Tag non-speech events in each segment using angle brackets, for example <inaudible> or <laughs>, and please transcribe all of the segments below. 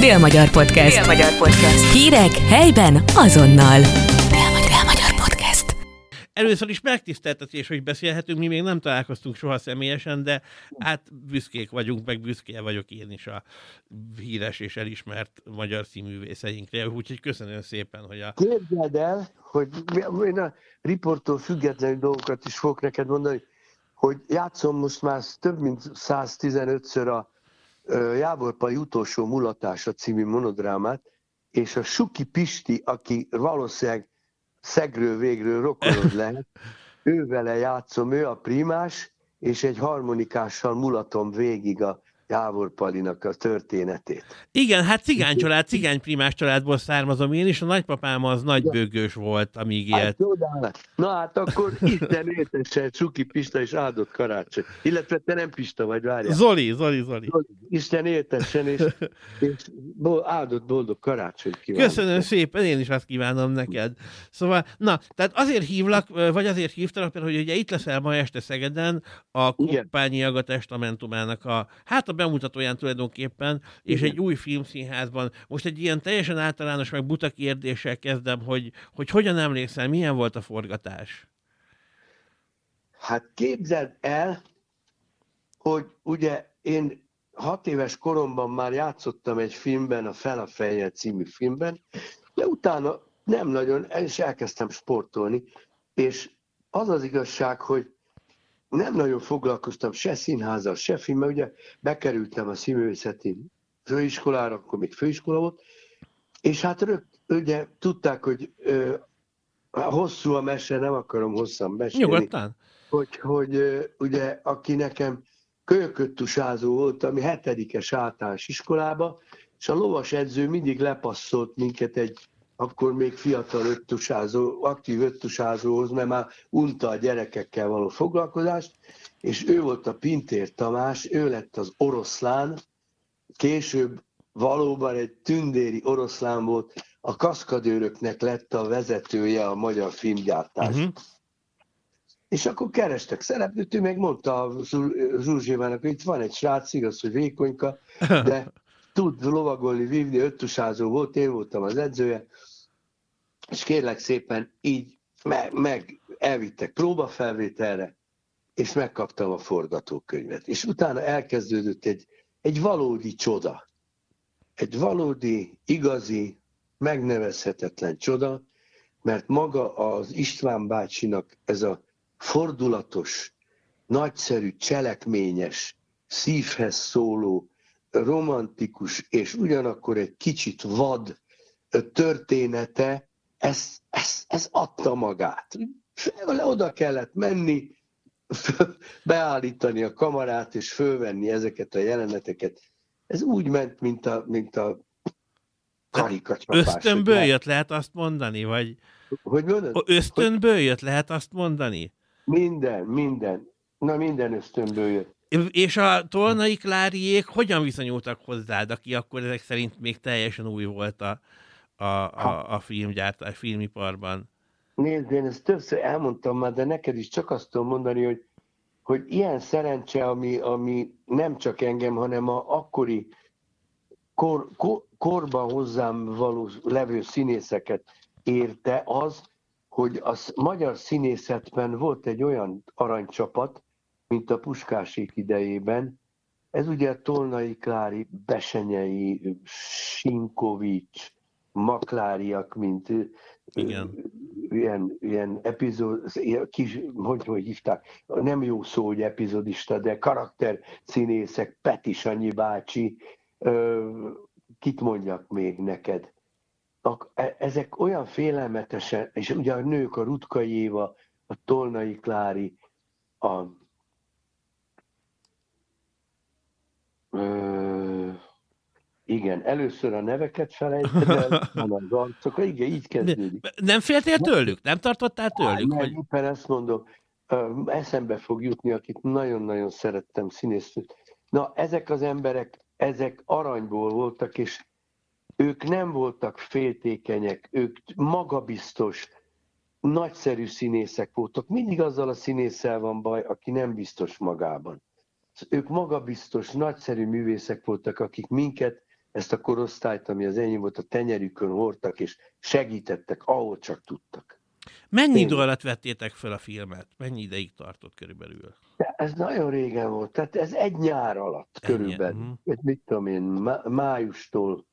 Dél-Magyar Podcast. Dél-Magyar Podcast. Hírek helyben azonnal. Dél-Magyar Podcast. Először is megtiszteltetés, hogy beszélhetünk, mi még nem találkoztunk soha személyesen, de hát büszkék vagyunk, meg büszké vagyok én is a híres és elismert magyar színművészeinkre, úgyhogy köszönöm szépen, hogy a... Képzeld el, hogy én a riportól függetlenül dolgokat is fogok neked mondani, hogy játszom most már több mint 115-ször a Jávorpai utolsó mulatása című monodrámát, és a Suki Pisti, aki valószínűleg szegről végről rokonod lehet, ő vele játszom, ő a primás, és egy harmonikással mulatom végig a Jávor Palinak a történetét. Igen, hát cigány család, cigány primás családból származom én, és a nagypapám az nagybőgős volt, amíg Hát, élt. csodálás. Na hát akkor <laughs> Isten éltesen Suki Pista és áldott karácsony. Illetve te nem Pista vagy, várjál. Zoli, Zoli, Zoli. Isten éltessen, és, <laughs> és áldott boldog karácsonyt kívánok. Köszönöm szépen, én is azt kívánom neked. Szóval, na, tehát azért hívlak, vagy azért hívtalak, mert hogy ugye itt leszel ma este Szegeden, a. Kompányi Aga Testamentumának a, hát a bemutatóján tulajdonképpen, és Igen. egy új filmszínházban. Most egy ilyen teljesen általános, meg buta kérdéssel kezdem, hogy, hogy hogyan emlékszel, milyen volt a forgatás? Hát képzeld el, hogy ugye én hat éves koromban már játszottam egy filmben, a Fel a fejjel című filmben, de utána nem nagyon, és elkezdtem sportolni, és az az igazság, hogy nem nagyon foglalkoztam se színházzal, se filmmel, ugye bekerültem a színművészeti főiskolára, akkor még főiskola volt, és hát rögt, ugye tudták, hogy ö, hosszú a mese, nem akarom hosszan mesélni Nyugodtan? hogy, hogy ö, ugye, aki nekem kölyököttusázó volt, ami hetedikes általános iskolába, és a lovas edző mindig lepasszolt minket egy akkor még fiatal öttusázó, aktív öttusázóhoz, mert már unta a gyerekekkel való foglalkozást, és ő volt a Pintér Tamás, ő lett az oroszlán, később valóban egy tündéri oroszlán volt, a kaszkadőröknek lett a vezetője a magyar filmgyártás. Uh-huh. És akkor kerestek szereplőt, ő meg mondta a Zsuzs- Zsuzsévának, hogy itt van egy srác, igaz, hogy vékonyka, de <laughs> tud lovagolni, vívni, öttusázó volt, én voltam az edzője, és kérlek szépen így meg, meg elvittek próbafelvételre, és megkaptam a forgatókönyvet. És utána elkezdődött egy, egy valódi csoda. Egy valódi, igazi, megnevezhetetlen csoda, mert maga az István bácsinak ez a fordulatos, nagyszerű, cselekményes, szívhez szóló, romantikus és ugyanakkor egy kicsit vad története, ez, ez, ez adta magát. Oda kellett menni, <laughs> beállítani a kamarát és fölvenni ezeket a jeleneteket. Ez úgy ment, mint a, mint a karikacsapás. Ösztönből hogy- jött, lehet azt mondani? Vagy Hogy mondod? ösztönből jött, lehet azt mondani? Minden, minden. Na minden ösztönből jött. És a Tolnai Kláriék hogyan viszonyultak hozzád, aki akkor ezek szerint még teljesen új volt a, a, a, a filmgyártás, filmiparban? Nézd, én ezt többször elmondtam már, de neked is csak azt tudom mondani, hogy, hogy ilyen szerencse, ami, ami nem csak engem, hanem a akkori kor, kor, korban hozzám való levő színészeket érte az, hogy a magyar színészetben volt egy olyan aranycsapat, mint a Puskásék idejében. Ez ugye a Tolnai Klári, Besenyei, Sinkovics, Makláriak, mint Igen. ilyen, ilyen epizód, ilyen kis, hogy, hogy hívták, nem jó szó, hogy epizodista, de karakter színészek, Peti Sanyi bácsi, kit mondjak még neked? E- ezek olyan félelmetesen, és ugye a nők, a Rutkai Éva, a Tolnai Klári, a ö, igen, először a neveket felejted el, <laughs> hanem az arcokat, igen, így kezdődik. Nem féltél tőlük? Nem tartottál tőlük? Nem, Hogy... éppen ezt mondom, eszembe fog jutni, akit nagyon-nagyon szerettem színésznőt. Na, ezek az emberek, ezek aranyból voltak, és ők nem voltak féltékenyek, ők magabiztos, nagyszerű színészek voltak. Mindig azzal a színésszel van baj, aki nem biztos magában. Ők magabiztos, nagyszerű művészek voltak, akik minket ezt a korosztályt, ami az enyém volt, a tenyerükön hordtak, és segítettek, ahol csak tudtak. Mennyi idő alatt vettétek fel a filmet? Mennyi ideig tartott körülbelül? De ez nagyon régen volt, tehát ez egy nyár alatt Ennyi, körülbelül. mhm. Mit tudom én, má- májustól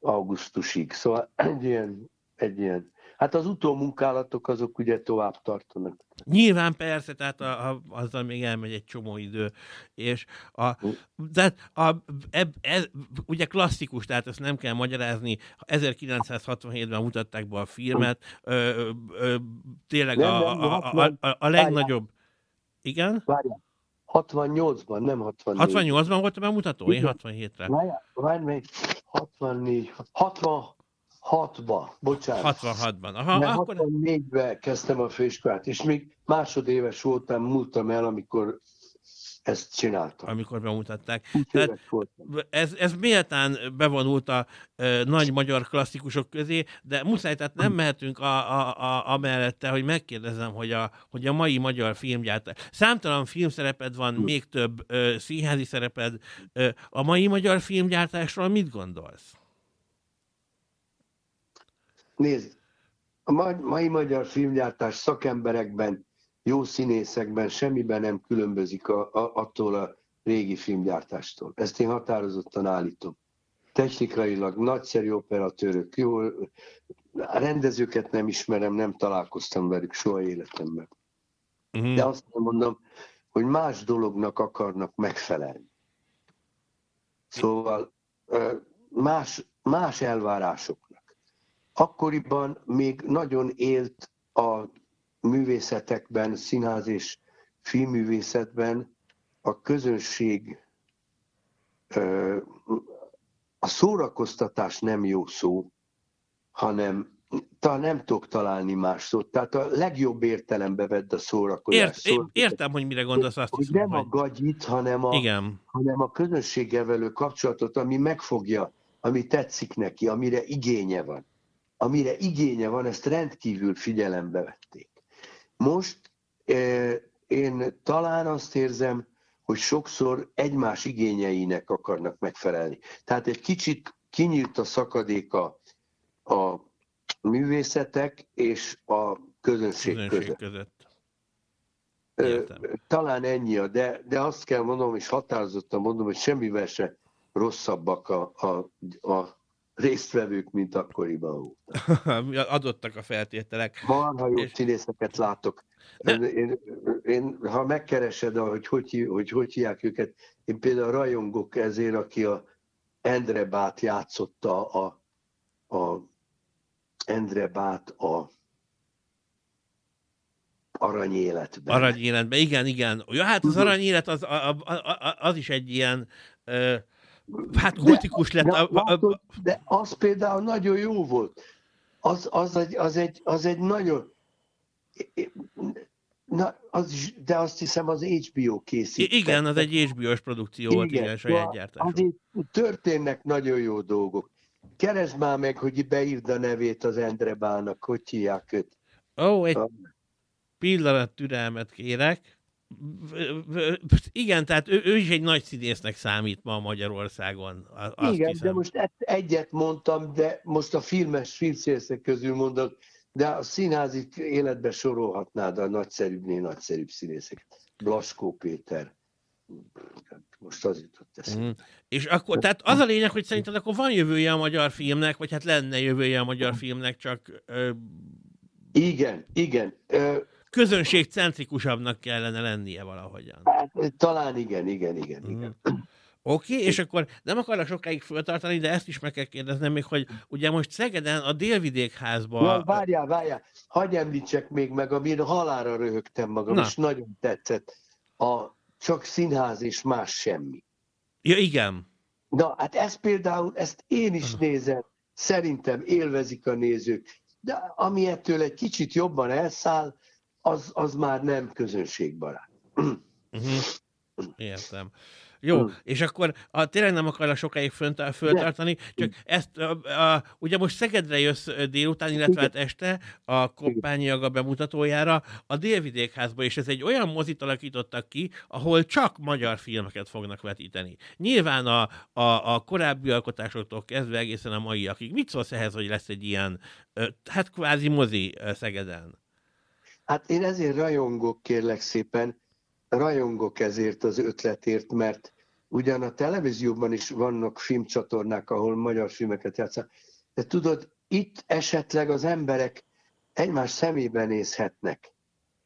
augusztusig, szóval egy ilyen, egy ilyen. Hát az utómunkálatok azok ugye tovább tartanak. Nyilván persze, tehát a, a, azzal még elmegy egy csomó idő, és a, de a, eb, ez, ugye klasszikus, tehát ezt nem kell magyarázni, 1967-ben mutatták be a filmet, ö, ö, tényleg Nem, a, a, a, a, a legnagyobb, igen? Várjál, 68-ban, nem 64. 68-ban volt a bemutató, én Igen. 67-re. Várjál, várj még, 64, 66-ba, bocsánat. 66-ban. Aha, Mert akkor 64-ben kezdtem a főiskolát, és még másodéves voltam, múltam el, amikor ezt csináltam. amikor bemutatták. 20 Tehát ez, ez méltán bevonult a ö, nagy magyar klasszikusok közé, de muszáj, tehát nem mehetünk a, a, a, amellette, hogy megkérdezem, hogy a, hogy a mai magyar filmgyártás. Számtalan filmszereped van, még több ö, színházi szereped. Ö, a mai magyar filmgyártásról mit gondolsz? Nézd, a ma- mai magyar filmgyártás szakemberekben, jó színészekben semmiben nem különbözik a, a, attól a régi filmgyártástól. Ezt én határozottan állítom. Technikailag nagyszerű operatőrök, jó, a rendezőket nem ismerem, nem találkoztam velük soha életemben. Uh-huh. De azt mondom, hogy más dolognak akarnak megfelelni. Szóval más, más elvárásoknak. Akkoriban még nagyon élt a művészetekben, színház és filmművészetben a közönség, a szórakoztatás nem jó szó, hanem talán nem tudok találni más szót. Tehát a legjobb értelembe vedd a szórakozás. Ért, Szórakozás. értem, hogy mire gondolsz, azt hogy nem a gagyit, hanem a, Igen. hanem a közönséggel velő kapcsolatot, ami megfogja, ami tetszik neki, amire igénye van. Amire igénye van, ezt rendkívül figyelembe vették. Most én talán azt érzem, hogy sokszor egymás igényeinek akarnak megfelelni. Tehát egy kicsit kinyílt a szakadéka a művészetek és a közönség, Közönség között. között. Értem. Talán ennyi, de, de azt kell mondom, és határozottan mondom, hogy semmivel se rosszabbak a, a, a résztvevők, mint akkoriban volt. <laughs> Adottak a feltételek. Marha jó És- színészeket látok. De- Én, én, ha megkeresed, hogy hogy, hogy hogy hívják őket, én például rajongok ezért, aki a Endre Bát játszotta a, a Endre Bát a aranyéletben. Aranyéletben, igen, igen. Ja, hát az aranyélet az, a, a, a, az is egy ilyen, ö, hát kultikus lett. De, A, a, a, de az például nagyon jó volt. Az, az, egy, az, egy, az egy nagyon... Na, az de azt hiszem az HBO készítette. igen, az egy HBO-s produkció volt, igen, saját szóval gyártású. Azért történnek nagyon jó dolgok. Keresd már meg, hogy beírd a nevét az Endre Bának, hogy hívják őt. Ó, egy Ah. pillanat türelmet kérek. Igen, tehát ő, ő is egy nagy színésznek számít ma Magyarországon. Azt Igen, hiszem. de most ett- egyet mondtam, de most a filmes filmszínészek közül mondok, de a színházi életbe sorolhatnád a nagyszerűbbnél nagyszerűbb színészeket. Blaskó Péter. Most az jutott eszembe. Mm. És akkor, tehát az a lényeg, hogy szerinted akkor van jövője a magyar filmnek, vagy hát lenne jövője a magyar filmnek, csak ö, Igen, igen. Ö, közönségcentrikusabbnak kellene lennie valahogyan. talán igen, igen, igen, igen. Mm. Oké, okay, és akkor nem akarok sokáig föltartani, de ezt is meg kell kérdeznem még, hogy ugye most Szegeden a Délvidékházba... Ja, várjál, várjál, hagyj említsek még meg, amin halára röhögtem magam, Na. és nagyon tetszett. A csak színház és más semmi. Ja, igen. Na, hát ez például, ezt én is nézem, szerintem élvezik a nézők, de ami ettől egy kicsit jobban elszáll, az, az már nem közönségbarát. Uh-huh. Értem. Jó, hmm. és akkor a, tényleg nem akarok sokáig fönt, föltartani, csak ezt, a, a, ugye most Szegedre jössz délután, illetve hát este a Koppányi bemutatójára a Délvidékházba, és ez egy olyan mozit alakítottak ki, ahol csak magyar filmeket fognak vetíteni. Nyilván a, a, a korábbi alkotásoktól kezdve egészen a maiakig. Mit szólsz ehhez, hogy lesz egy ilyen, hát kvázi mozi Szegeden? Hát én ezért rajongok, kérlek szépen, rajongok ezért az ötletért, mert ugyan a televízióban is vannak filmcsatornák, ahol magyar filmeket játszanak, de tudod, itt esetleg az emberek egymás szemébe nézhetnek,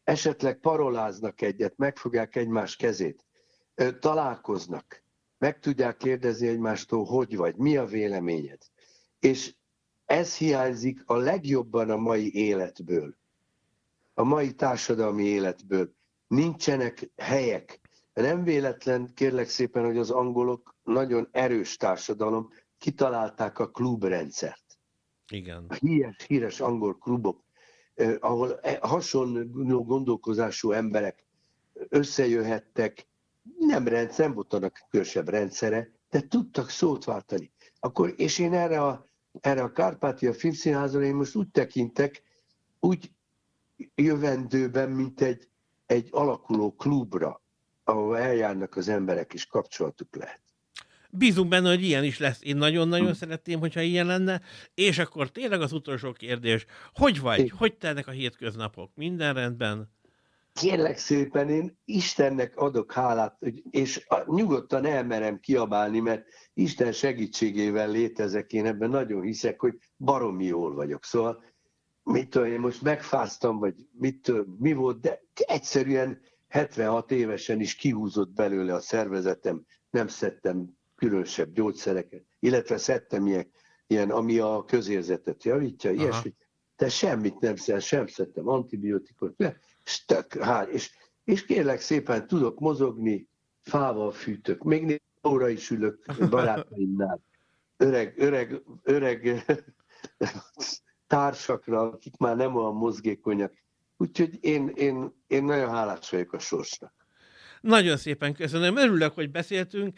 esetleg paroláznak egyet, megfogják egymás kezét, találkoznak, meg tudják kérdezni egymástól, hogy vagy, mi a véleményed. És ez hiányzik a legjobban a mai életből, a mai társadalmi életből. Nincsenek helyek. Nem véletlen, kérlek szépen, hogy az angolok nagyon erős társadalom, kitalálták a klubrendszert. Igen. A híres, híres angol klubok, eh, ahol e, hasonló gondolkozású emberek összejöhettek, nem rendszer, nem volt annak különösebb rendszere, de tudtak szót váltani. Akkor, és én erre a, erre a Kárpátia Filmszínházra én most úgy tekintek, úgy jövendőben, mint egy, egy alakuló klubra, ahol eljárnak az emberek, és kapcsolatuk lehet. Bízunk benne, hogy ilyen is lesz. Én nagyon-nagyon hm. szeretném, hogyha ilyen lenne. És akkor tényleg az utolsó kérdés. Hogy vagy? Én... Hogy telnek a hétköznapok? Minden rendben? Kérlek szépen, én Istennek adok hálát, és nyugodtan elmerem kiabálni, mert Isten segítségével létezek, én ebben nagyon hiszek, hogy baromi jól vagyok. Szóval mit tudom, én most megfáztam, vagy mit, mi volt, de egyszerűen 76 évesen is kihúzott belőle a szervezetem, nem szedtem különösebb gyógyszereket, illetve szedtem ilyen, ilyen ami a közérzetet javítja, Aha. ilyesmi. De semmit nem szedtem, sem szedtem antibiotikot, és, tök, hát, és, és kérlek szépen tudok mozogni, fával fűtök, még óra is ülök <laughs> barátaimnál, öreg, öreg, öreg társakra, akik már nem olyan mozgékonyak. Úgyhogy én, én, én nagyon hálás vagyok a sorsnak. Nagyon szépen köszönöm, örülök, hogy beszéltünk,